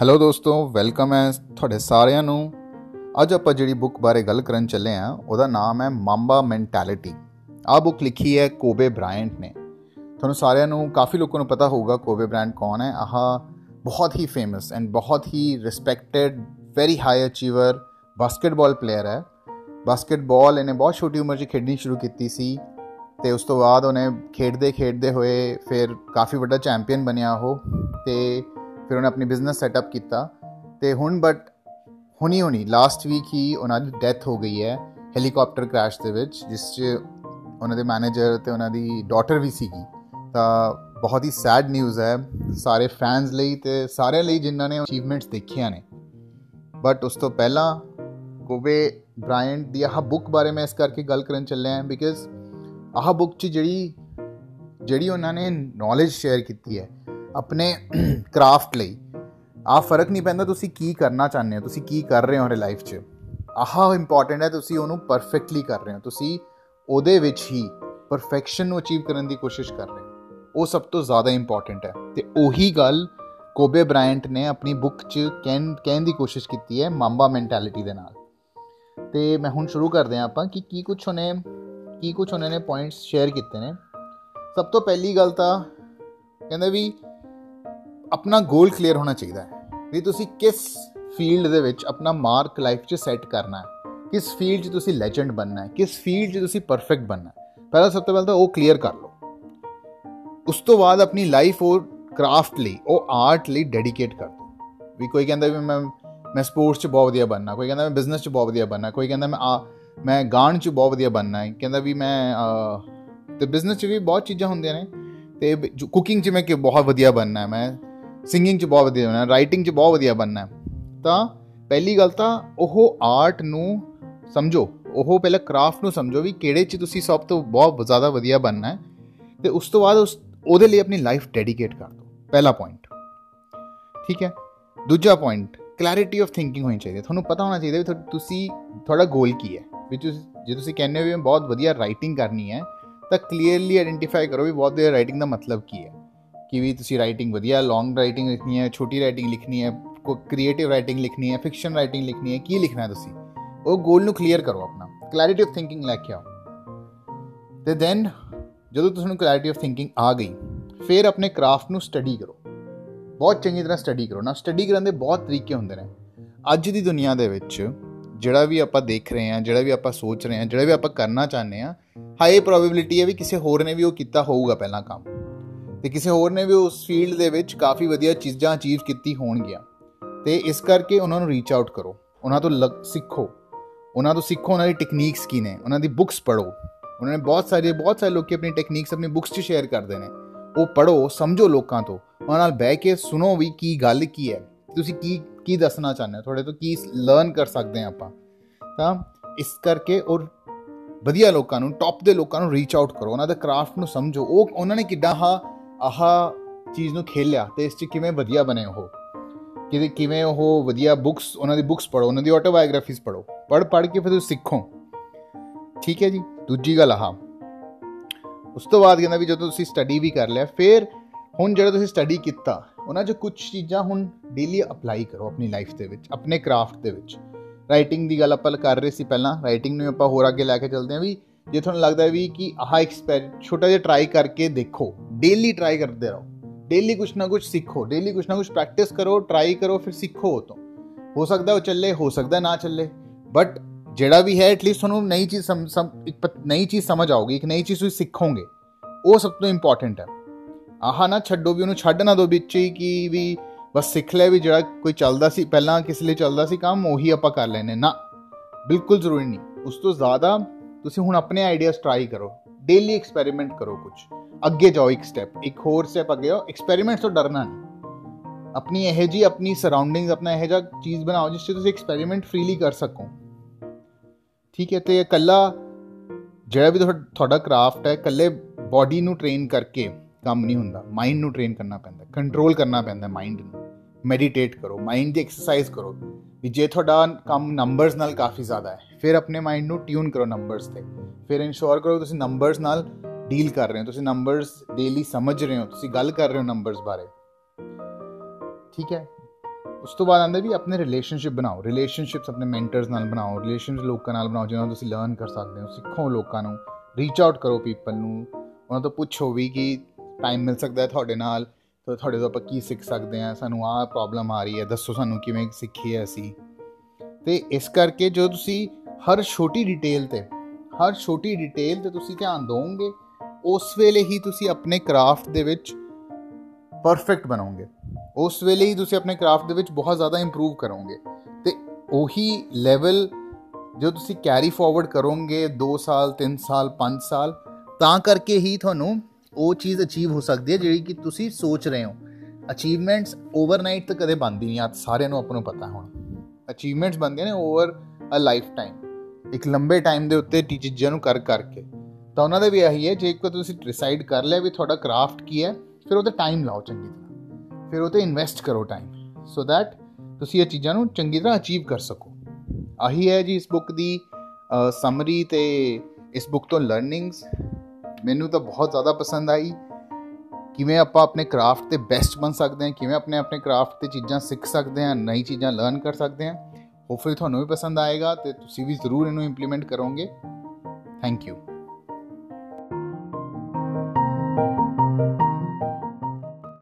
Hello ਦੋਸਤੋ welcome ਹੈ ਤੁਹਾਡੇ ਸਾਰਿਆਂ ਨੂੰ। ਅੱਜ ਆਪਾਂ ਜਿਹੜੀ ਬੁੱਕ ਬਾਰੇ ਗੱਲ ਕਰਨ ਚੱਲੇ ਆ ਉਹਦਾ ਨਾਮ ਹੈ ਮਾਂਬਾ ਮੈਂਟੈਲਿਟੀ ਆ ਬੁੱਕ ਲਿਖੀ ਹੈ ਕੋਬੇ ਬ੍ਰਾਇੰਟ ਨੇ। ਤੁਹਾਨੂੰ ਸਾਰਿਆਂ ਨੂੰ, ਕਾਫੀ ਲੋਕਾਂ ਨੂੰ ਪਤਾ ਹੋਊਗਾ ਕੋਬੇ ਬ੍ਰਾਇੰਟ ਕੌਣ ਹੈ। ਆਹ ਬਹੁਤ ਹੀ ਫੇਮਸ ਐਂਡ ਬਹੁਤ ਹੀ respected very high achiever basketball player ਹੈ। ਬਾਸਕਟਬਾਲ ਇਹਨੇ ਬਹੁਤ ਛੋਟੀ ਉਮਰ 'ਚ ਖੇਡਣੀ ਸ਼ੁਰੂ ਕੀਤੀ ਸੀ ਤੇ ਉਸ ਤੋਂ ਬਾਅਦ ਉਹਨੇ ਖੇਡਦੇ ਖੇਡਦੇ ਹੋਏ ਫਿਰ ਕਾਫੀ ਵੱਡਾ ਚੈਂਪੀਅਨ ਬਣਿਆ ਉਹ। ਤੇ ਫਿਰ ਉਹਨੇ ਆਪਣੀ ਬਿਜ਼ਨਸ ਸੈਟਅਪ ਕੀਤਾ ਤੇ ਹੁਣ ਬਟ ਹੁਣੀ ਹੁਣੀ ਲਾਸਟ ਵੀਕ ਹੀ ਉਹਨਾਂ ਦੀ ਡੈਥ ਹੋ ਗਈ ਹੈ ਹੈਲੀਕਾਪਟਰ ਕ੍ਰੈਸ਼ ਦੇ ਵਿੱਚ, ਜਿਸ 'ਚ ਉਹਨਾਂ ਦੇ ਮੈਨੇਜਰ ਤੇ ਉਹਨਾਂ ਦੀ ਡਾਟਰ ਵੀ ਸੀਗੀ। ਤਾਂ ਬਹੁਤ ਹੀ ਸੈਡ ਨਿਊਜ਼ ਹੈ ਸਾਰੇ ਫੈਨਸ ਲਈ ਤੇ ਸਾਰਿਆਂ ਲਈ ਜਿਨ੍ਹਾਂ ਨੇ ਅਚੀਵਮੈਂਟਸ ਦੇਖੀਆਂ ਨੇ। ਬਟ ਉਸ ਤੋਂ ਪਹਿਲਾਂ ਕੋਬੇ ਬ੍ਰਾਇੰਟ ਦੀ ਆਹ ਬੁੱਕ ਬਾਰੇ ਮੈਂ ਇਸ ਕਰਕੇ ਗੱਲ ਕਰਨ ਚੱਲਿਆ ਹਾਂ ਬਿਕਾਜ਼ ਆਹ ਬੁੱਕ 'ਚ ਜਿਹੜੀ ਜਿਹੜੀ ਉਹਨਾਂ ਨੇ ਨੌਲੇਜ ਸ਼ੇਅਰ ਕੀਤੀ ਹੈ ਆਪਣੇ ਕਰਾਫਟ ਲਈ ਆ ਫ਼ਰਕ ਨਹੀਂ ਪੈਂਦਾ ਤੁਸੀਂ ਕੀ ਕਰਨਾ ਚਾਹੁੰਦੇ ਹੋ, ਤੁਸੀਂ ਕੀ ਕਰ ਰਹੇ ਹੋ ਆਪਣੇ ਲਾਈਫ 'ਚ। ਆਹ ਇੰਪੋਰਟੈਂਟ ਹੈ, ਤੁਸੀਂ ਉਹਨੂੰ ਪਰਫੈਕਟਲੀ ਕਰ ਰਹੇ ਹੋ, ਤੁਸੀਂ ਉਹਦੇ ਵਿੱਚ ਹੀ ਪਰਫੈਕਸ਼ਨ ਨੂੰ ਅਚੀਵ ਕਰਨ ਦੀ ਕੋਸ਼ਿਸ਼ ਕਰ ਰਹੇ ਹੋ। ਉਹ ਸਭ ਤੋਂ ਜ਼ਿਆਦਾ ਇੰਪੋਰਟੈਂਟ ਹੈ। ਤੇ ਉਹੀ ਗੱਲ ਕੋਬੇ ਬ੍ਰਾਇੰਟ ਨੇ ਆਪਣੀ ਬੁੱਕ 'ਚ ਕਹਿਣ ਕਹਿਣ ਦੀ ਕੋਸ਼ਿਸ਼ ਕੀਤੀ ਹੈ ਮਾਂਬਾ ਮੈਂਟੈਲਿਟੀ ਦੇ ਨਾਲ। ਤੇ ਮੈਂ ਹੁਣ ਸ਼ੁਰੂ ਕਰਦੇ ਆਂ ਆਪਾਂ ਕਿ ਕੀ ਕੁਝ ਉਹਨੇ, ਕੀ ਕੁਝ ਉਹਨਾਂ ਨੇ ਪੁਆਇੰਟਸ ਸ਼ੇਅਰ ਕੀਤੇ ਨੇ। ਸਭ ਤੋਂ ਪਹਿਲੀ ਗੱਲ ਤਾਂ ਕਹਿੰਦੇ ਵੀ ਆਪਣਾ ਗੋਲ ਕਲੀਅਰ ਹੋਣਾ ਚਾਹੀਦਾ ਹੈ ਵੀ ਤੁਸੀਂ ਕਿਸ ਫੀਲਡ ਦੇ ਵਿੱਚ ਆਪਣਾ ਮਾਰਕ ਲਾਈਫ 'ਚ ਸੈੱਟ ਕਰਨਾ ਹੈ। ਕਿਸ ਫੀਲਡ 'ਚ ਤੁਸੀਂ ਲੈਜੈਂਡ ਬਣਨਾ ਹੈ। ਕਿਸ ਫੀਲਡ 'ਚ ਤੁਸੀਂ ਪਰਫੈਕਟ ਬਣਨਾ ਹੈ। ਪਹਿਲਾਂ ਸਭ ਤੋਂ ਪਹਿਲਾਂ ਤਾਂ ਉਹ ਕਲੀਅਰ ਕਰ ਲਓ। ਉਸ ਤੋਂ ਬਾਅਦ ਆਪਣੀ ਲਾਈਫ ਉਹ ਕਰਾਫਟ ਲਈ, ਉਹ ਆਰਟ ਲਈ ਡੈਡੀਕੇਟ ਕਰ ਦਿਓ। ਵੀ ਕੋਈ ਕਹਿੰਦਾ ਵੀ ਮੈਂ ਮੈਂ ਸਪੋਰਟਸ 'ਚ ਬਹੁਤ ਵਧੀਆ ਬਣਨਾ, ਕੋਈ ਕਹਿੰਦਾ ਮੈਂ ਬਿਜ਼ਨਸ 'ਚ ਬਹੁਤ ਵਧੀਆ ਬਣਨਾ, ਕੋਈ ਕਹਿੰਦਾ ਮੈਂ ਆ, ਮੈਂ ਗਾਣ 'ਚ ਬਹੁਤ ਵਧੀਆ ਬਣਨਾ ਹੈ, ਕਹਿੰਦਾ ਵੀ ਮੈਂ ਤੇ ਬਿਜ਼ਨਸ 'ਚ ਵੀ ਬਹੁਤ ਚੀਜ਼ਾਂ ਹੁੰਦੀਆਂ ਨੇ। ਤੇ ਕੁਕਿੰਗ 'ਚ ਮੈਂ ਕਿ ਬਹੁਤ ਵਧੀਆ ਬਣਨਾ ਹੈ, ਮੈਂ ਸਿੰਗਿੰਗ 'ਚ ਬਹੁਤ ਵਧੀਆ ਬਣਨਾ ਰਾਈਟਿੰਗ 'ਚ ਬਹੁਤ ਵਧੀਆ ਬਣਨਾ ਤਾਂ ਪਹਿਲੀ ਗੱਲ ਤਾਂ ਉਹ ਆਰਟ ਨੂੰ ਸਮਝੋ, ਉਹ ਪਹਿਲਾਂ ਕਰਾਫਟ ਨੂੰ ਸਮਝੋ ਵੀ ਕਿਹੜੇ 'ਚ ਤੁਸੀਂ ਸਭ ਤੋਂ ਬਹੁਤ ਜ਼ਿਆਦਾ ਵਧੀਆ ਬਣਨਾ ਹੈ ਤੇ ਉਸ ਤੋਂ ਬਾਅਦ ਉਸ, ਉਹਦੇ ਲਈ ਆਪਣੀ ਲਾਈਫ ਡੈਡੀਕੇਟ ਕਰ ਦਿਓ। ਪਹਿਲਾ ਪੁਆਇੰਟ ਠੀਕ ਹੈ? ਦੂਜਾ ਪੁਆਇੰਟ ਕਲੈਰਿਟੀ ਆਫ ਥਿੰਕਿੰਗ ਹੋਣੀ ਚਾਹੀਦੀ ਤੁਹਾਨੂੰ ਪਤਾ ਹੋਣਾ ਚਾਹੀਦਾ ਵੀ ਤੁਸੀਂ, ਤੁਹਾਡਾ ਗੋਲ ਕੀ ਹੈ? ਵੀ ਤੁਸੀਂ, ਜੇ ਤੁਸੀਂ ਕਹਿੰਦੇ ਹੋ ਵੀ ਮੈਂ ਬਹੁਤ ਵਧੀਆ ਰਾਈਟਿੰਗ ਕਰਨੀ ਹੈ, ਤਾਂ ਕਲੀਅਰਲੀ ਆਇਡੈਂਟੀਫਾਈ ਕਰੋ ਵੀ ਬਹੁਤ ਵਧੀਆ ਰਾਈਟਿੰਗ ਦਾ ਮਤਲਬ ਕੀ ਹੈ। ਕਿ ਵੀ ਤੁਸੀਂ ਰਾਈਟਿੰਗ ਵਧੀਆ ਲੌਂਗ ਰਾਈਟਿੰਗ ਲਿਖਣੀ ਹੈ, ਛੋਟੀ ਰਾਈਟਿੰਗ ਲਿਖਣੀ ਹੈ ਕੋਈ ਕ੍ਰੀਏਟਿਵ ਰਾਈਟਿੰਗ ਲਿਖਣੀ ਹੈ ਫਿਕਸ਼ਨ ਰਾਈਟਿੰਗ ਲਿਖਣੀ ਹੈ, ਕੀ ਲਿਖਣਾ ਹੈ ਤੁਸੀਂ? ਉਹ ਗੋਲ ਨੂੰ ਕਲੀਅਰ ਕਰੋ ਆਪਣਾ। ਕਲੈਰਿਟੀ ਆਫ ਥਿੰਕਿੰਗ ਲੈ ਕੇ ਆਓ। ਤੇ ਦੈਨ ਜਦੋਂ ਤੁਹਾਨੂੰ ਕਲੈਰਿਟੀ ਆਫ ਥਿੰਕਿੰਗ ਆ ਗਈ, ਫਿਰ ਆਪਣੇ ਕਰਾਫਟ ਨੂੰ ਸਟੱਡੀ ਕਰੋ। ਬਹੁਤ ਚੰਗੀ ਤਰ੍ਹਾਂ ਸਟੱਡੀ ਕਰੋ। ਨਾ ਸਟੱਡੀ ਕਰਨ ਦੇ ਬਹੁਤ ਤਰੀਕੇ ਹੁੰਦੇ ਨੇ। ਅੱਜ ਦੀ ਦੁਨੀਆ ਦੇ ਵਿੱਚ ਜਿਹੜਾ ਵੀ ਆਪਾਂ ਦੇਖ ਰਹੇ ਹਾਂ, ਜਿਹੜਾ ਵੀ ਆਪਾਂ ਸੋਚ ਰਹੇ ਹਾਂ, ਜਿਹੜਾ ਵੀ ਆਪਾਂ ਕਰਨਾ ਚਾਹੁੰਦੇ ਹਾਂ ਹਾਈ ਪ੍ਰੋਬੇਬਿਲਿਟੀ ਹੈ ਵੀ ਕਿਸੇ ਹੋਰ ਨੇ ਵੀ ਉਹ ਕੀਤਾ ਹੋਊਗਾ ਪਹਿਲਾਂ ਕੰਮ। ਤੇ ਕਿਸੇ ਹੋਰ ਨੇ ਵੀ ਉਸ ਫੀਲਡ ਦੇ ਵਿੱਚ ਕਾਫੀ ਵਧੀਆ ਚੀਜ਼ਾਂ ਅਚੀਵ ਕੀਤੀ ਹੋਣਗੀਆਂ। ਤੇ ਇਸ ਕਰਕੇ ਉਹਨਾਂ ਨੂੰ ਰੀਚ ਆਊਟ ਕਰੋ। ਉਹਨਾਂ ਤੋਂ ਸਿੱਖੋ। ਉਹਨਾਂ ਤੋਂ ਸਿੱਖੋ, ਉਹਨਾਂ ਦੀ ਟੈਕਨੀਕਸ ਕੀ ਨੇ? ਉਹਨਾਂ ਦੀ ਬੁੱਕਸ ਪੜੋ ਉਹਨਾਂ ਨੇ ਬਹੁਤ ਸਾਰੇ ਬਹੁਤ ਸਾਰੇ ਲੋਕੀ ਆਪਣੀ ਟੈਕਨੀਕਸ ਆਪਣੀ ਬੁੱਕਸ 'ਚ ਸ਼ੇਅਰ ਕਰਦੇ ਨੇ। ਉਹ ਪੜੋ ਸਮਝੋ ਲੋਕਾਂ ਤੋਂ। ਉਹਨਾਂ ਨਾਲ ਬਹਿ ਕੇ ਸੁਣੋ ਵੀ ਕੀ ਗੱਲ ਕੀ ਹੈ। ਤੁਸੀਂ ਕੀ ਕੀ ਦੱਸਣਾ ਚਾਹੁੰਦੇ ਹੋ? ਤੁਹਾਡੇ ਤੋਂ ਕੀ ਲਰਨ ਕਰ ਸਕਦੇ ਆ ਆਪਾਂ। ਤਾਂ ਇਸ ਕਰਕੇ ਔਰ ਵਧੀਆ ਲੋਕਾਂ ਨੂੰ ਟੌਪ ਦੇ ਲੋਕਾਂ ਨੂੰ ਰੀਚ ਆਊਟ ਕਰੋ। ਉਹਨਾਂ ਦੇ ਕਰਾਫਟ ਨੂੰ ਸਮਝੋ। ਉਹ, ਉਹਨਾਂ ਨੇ ਕਿੱਦਾਂ ਹਾ ਆਹ ਚੀਜ਼ ਨੂੰ ਖੇਲਿਆ ਤੇ ਇਸ 'ਚ ਕਿਵੇਂ ਵਧੀਆ ਬਣੇ ਉਹ? ਕਿਵੇਂ ਕਿਵੇਂ ਉਹ ਵਧੀਆ ਬੁੱਕਸ ਉਹਨਾਂ ਦੀ ਬੁੱਕਸ ਪੜੋ ਉਹਨਾਂ ਦੀ ਆਟੋਬਾਇਓਗ੍ਰਾਫੀਜ਼ ਪੜੋ ਪੜ ਪੜ ਕੇ ਫਿਰ ਤੁਸੀਂ ਸਿੱਖੋ। ਠੀਕ ਹੈ ਜੀ, ਦੂਜੀ ਗੱਲ ਆਹ। ਉਸ ਤੋਂ ਬਾਅਦ ਕਹਿੰਦਾ ਵੀ ਜਦੋਂ ਤੁਸੀਂ ਸਟੱਡੀ ਵੀ ਕਰ ਲਿਆ, ਫਿਰ ਹੁਣ ਜਿਹੜਾ ਤੁਸੀਂ ਸਟੱਡੀ ਕੀਤਾ, ਉਹਨਾਂ 'ਚ ਕੁਝ ਚੀਜ਼ਾਂ ਹੁਣ ਡੇਲੀ ਅਪਲਾਈ ਕਰੋ ਆਪਣੀ ਲਾਈਫ ਦੇ ਵਿੱਚ, ਆਪਣੇ ਕਰਾਫਟ ਦੇ ਵਿੱਚ। ਰਾਈਟਿੰਗ ਦੀ ਗੱਲ ਆਪਾਂ ਕਰ ਰਹੇ ਸੀ ਪਹਿਲਾਂ ਰਾਈਟਿੰਗ ਨੂੰ ਆਪਾਂ ਹੋਰ ਅੱਗੇ ਲੈ ਕੇ ਚੱਲਦੇ ਆਂ ਵੀ ਜੇ ਤੁਹਾਨੂੰ ਲੱਗਦਾ ਵੀ ਕਿ ਆਹ ਐਕਸਪੈਰ ਛੋਟਾ ਜਿਹਾ ਟਰਾਈ ਕਰਕੇ ਦੇਖੋ ਡੇਲੀ ਟਰਾਈ ਕਰਦੇ ਰਹੋ। ਡੇਲੀ ਕੁਝ ਨਾ ਕੁਝ ਸਿੱਖੋ ਡੇਲੀ ਕੁਝ ਨਾ ਕੁਝ ਪ੍ਰੈਕਟਿਸ ਕਰੋ ਟਰਾਈ ਕਰੋ, ਫਿਰ ਸਿੱਖੋ ਉਹ ਤੋਂ। ਹੋ ਸਕਦਾ ਉਹ ਚੱਲੇ, ਹੋ ਸਕਦਾ ਨਾ ਚੱਲੇ। ਬਟ ਜਿਹੜਾ ਵੀ ਹੈ ਐਟਲੀਸਟ ਤੁਹਾਨੂੰ ਨਈ ਚੀਜ਼ ਇੱਕ ਨਈ ਚੀਜ਼ ਸਮਝ ਆਉਗੀ ਇੱਕ ਨਈ ਚੀਜ਼ ਤੁਸੀਂ ਸਿੱਖੋਗੇ। ਉਹ ਸਭ ਤੋਂ ਇੰਪੋਰਟੈਂਟ ਹੈ। ਆਹ ਨਾ, ਛੱਡੋ ਵੀ ਉਹਨੂੰ, ਛੱਡ ਨਾ ਦੋ ਵਿੱਚ ਹੀ ਕਿ ਵੀ ਬਸ ਸਿੱਖ ਲੈ ਵੀ ਜਿਹੜਾ ਕੋਈ ਚੱਲਦਾ ਸੀ, ਪਹਿਲਾਂ ਕਿਸ ਲਈ ਚੱਲਦਾ ਸੀ ਕੰਮ, ਉਹੀ ਆਪਾਂ ਕਰ ਲੈਨੇ ਨਾ, ਬਿਲਕੁਲ ਜ਼ਰੂਰੀ ਨਹੀਂ। ਉਸ ਤੋਂ ਜ਼ਿਆਦਾ ਤੁਸੀਂ ਹੁਣ ਆਪਣੇ ਆਈਡੀਆਜ਼ ਟਰਾਈ ਕਰੋ। ਡੇਲੀ ਐਕਸਪੈਰੀਮੈਂਟ ਕਰੋ ਕੁਝ ਅੱਗੇ ਜਾਓ ਇੱਕ ਸਟੈਪ ਇੱਕ ਹੋਰ ਸਟੈਪ ਅੱਗੇ ਜਾਓ। ਐਕਸਪੈਰੀਮੈਂਟ ਤੋਂ ਡਰਨਾ ਨਹੀਂ। ਆਪਣੀ ਇਹ ਜੀ ਆਪਣੀ ਸਰਾਊਂਡਿੰਗਸ ਆਪਣਾ ਇਹ ਜਿਹਾ ਚੀਜ਼ ਬਣਾਓ ਜਿਸ ਤੇ ਤੁਸੀਂ ਐਕਸਪੈਰੀਮੈਂਟ ਫ੍ਰੀਲੀ ਕਰ ਸਕੋ। ਠੀਕ ਹੈ, ਤੇ ਇਕੱਲਾ ਜਿਹੜਾ ਵੀ ਤੁਹਾਡਾ ਕਰਾਫਟ ਹੈ, ਇਕੱਲੇ ਬਾਡੀ ਨੂੰ ਟ੍ਰੇਨ ਕਰਕੇ ਕੰਮ ਨਹੀਂ ਹੁੰਦਾ। ਮਾਈਂਡ ਨੂੰ ਟ੍ਰੇਨ ਕਰਨਾ ਪੈਂਦਾ ਕੰਟਰੋਲ ਕਰਨਾ ਪੈਂਦਾ ਮਾਈਂਡ ਨੂੰ। ਮੈਡੀਟੇਟ ਕਰੋ ਮਾਈਂਡ ਦੀ ਐਕਸਰਸਾਈਜ਼ ਕਰੋ। ਵੀ ਜੇ ਤੁਹਾਡਾ ਕੰਮ ਨੰਬਰਸ ਨਾਲ ਕਾਫੀ ਜ਼ਿਆਦਾ ਹੈ, ਫਿਰ ਆਪਣੇ ਮਾਈਂਡ ਨੂੰ ਟਿਊਨ ਕਰੋ ਨੰਬਰਸ ਤੇ। ਫਿਰ ਇਨਸ਼ੋਰ ਕਰੋ ਤੁਸੀਂ ਨੰਬਰਸ ਨਾਲ ਡੀਲ ਕਰ ਰਹੇ ਹੋ, ਤੁਸੀਂ ਨੰਬਰਸ ਡੇਲੀ ਸਮਝ ਰਹੇ ਹੋ, ਤੁਸੀਂ ਗੱਲ ਕਰ ਰਹੇ ਹੋ ਨੰਬਰਸ ਬਾਰੇ। ਠੀਕ ਹੈ? ਉਸ ਤੋਂ ਬਾਅਦ ਆਂਦਾ ਵੀ ਆਪਣੇ ਰਿਲੇਸ਼ਨਸ਼ਿਪ ਬਣਾਓ ਰਿਲੇਸ਼ਨਸ਼ਿਪਸ ਆਪਣੇ ਮੈਂਟਰਸ ਨਾਲ ਬਣਾਓ ਰਿਲੇਸ਼ਨਸ ਲੋਕਾਂ ਨਾਲ ਬਣਾਓ ਜਿਹਨਾਂ ਤੋਂ ਤੁਸੀਂ ਲਰਨ ਕਰ ਸਕਦੇ ਹੋ, ਸਿੱਖੋ ਲੋਕਾਂ ਨੂੰ ਰੀਚ ਆਊਟ ਕਰੋ ਪੀਪਲ ਨੂੰ। ਉਹਨਾਂ ਤੋਂ ਪੁੱਛੋ ਵੀ ਕਿ ਟਾਈਮ ਮਿਲ ਸਕਦਾ ਹੈ ਤੁਹਾਡੇ ਨਾਲ ਤਾਂ ਤੁਹਾਡੇ ਤੋਂ ਆਪਾਂ ਕੀ ਸਿੱਖ ਸਕਦੇ ਹਾਂ? ਸਾਨੂੰ ਆਹ ਪ੍ਰੋਬਲਮ ਆ ਰਹੀ ਹੈ। ਦੱਸੋ ਸਾਨੂੰ ਕਿਵੇਂ ਸਿੱਖੀ ਹੈ ਅਸੀਂ। ਤੇ ਇਸ ਕਰਕੇ ਜੋ ਤੁਸੀਂ ਹਰ ਛੋਟੀ ਡਿਟੇਲ ਤੇ, ਹਰ ਛੋਟੀ ਡਿਟੇਲ ਤੇ ਤੁਸੀਂ ਧਿਆਨ ਦਿਓਗੇ ਉਸ ਵੇਲੇ ਹੀ ਤੁਸੀਂ ਆਪਣੇ ਕਰਾਫਟ ਦੇ ਵਿੱਚ ਪਰਫੈਕਟ ਬਣੋਗੇ। ਉਸ ਵੇਲੇ ਹੀ ਤੁਸੀਂ ਆਪਣੇ ਕਰਾਫਟ ਦੇ ਵਿੱਚ ਬਹੁਤ ਜ਼ਿਆਦਾ ਇੰਪਰੂਵ ਕਰੋਗੇ। ਤੇ ਉਹੀ ਲੈਵਲ ਜੋ ਤੁਸੀਂ ਕੈਰੀ ਫਾਰਵਰਡ ਕਰੋਗੇ 2 ਸਾਲ 3 ਸਾਲ 5 ਸਾਲ, ਤਾਂ ਕਰਕੇ ਹੀ ਤੁਹਾਨੂੰ ਉਹ ਚੀਜ਼ ਅਚੀਵ ਹੋ ਸਕਦੀ ਹੈ ਜਿਹੜੀ ਕਿ ਤੁਸੀਂ ਸੋਚ ਰਹੇ ਹੋ। ਅਚੀਵਮੈਂਟਸ ਓਵਰਨਾਈਟ ਤਾਂ ਕਦੇ ਬਣਦੀ ਨਹੀਂ ਆ ਸਾਰਿਆਂ ਨੂੰ ਆਪਾਂ ਨੂੰ ਪਤਾ ਹੁਣ। ਅਚੀਵਮੈਂਟਸ ਬਣਦੀਆਂ ਨੇ ਓਵਰ ਅ ਲਾਈਫ ਟਾਈਮ ਇੱਕ ਲੰਬੇ ਟਾਈਮ ਦੇ ਉੱਤੇ ਚੀਜ਼ਾਂ ਨੂੰ ਕਰ ਕਰਕੇ। ਤਾਂ ਉਹਨਾਂ ਦਾ ਵੀ ਇਹੀ ਹੈ, ਜੇ ਇੱਕ ਵਾਰ ਤੁਸੀਂ ਡਿਸਾਈਡ ਕਰ ਲਿਆ ਵੀ ਤੁਹਾਡਾ ਕਰਾਫਟ ਕੀ ਹੈ, ਫਿਰ ਉਹਤੇ ਟਾਈਮ ਲਾਓ ਚੰਗੀ ਤਰ੍ਹਾਂ। ਫਿਰ ਉਹਤੇ ਇਨਵੈਸਟ ਕਰੋ ਟਾਈਮ ਸੋ ਥੈਟ ਤੁਸੀਂ ਇਹ ਚੀਜ਼ਾਂ ਨੂੰ ਚੰਗੀ ਤਰ੍ਹਾਂ ਅਚੀਵ ਕਰ ਸਕੋ। ਆਹੀ ਹੈ ਜੀ ਇਸ ਬੁੱਕ ਦੀ ਸਮਰੀ ਤੇ ਇਸ ਬੁੱਕ ਤੋਂ ਲਰਨਿੰਗਸ ਮੈਨੂੰ ਤਾਂ ਬਹੁਤ ਜ਼ਿਆਦਾ ਪਸੰਦ ਆਈ ਕਿਵੇਂ ਆਪਾਂ ਆਪਣੇ ਕਰਾਫਟ ਤੇ ਬੈਸਟ ਬਣ ਸਕਦੇ ਹਾਂ, ਕਿਵੇਂ ਆਪਣੇ ਆਪਣੇ ਕਰਾਫਟ ਤੇ ਚੀਜ਼ਾਂ ਸਿੱਖ ਸਕਦੇ ਹਾਂ, ਨਈ ਚੀਜ਼ਾਂ ਲਰਨ ਕਰ ਸਕਦੇ ਹਾਂ। ਹੋਪਫੁਲੀ ਤੁਹਾਨੂੰ ਵੀ ਪਸੰਦ ਆਏਗਾ ਤੇ ਤੁਸੀਂ ਵੀ ਜ਼ਰੂਰ ਇਹਨੂੰ ਇੰਪਲੀਮੈਂਟ ਕਰੋਗੇ। Thank you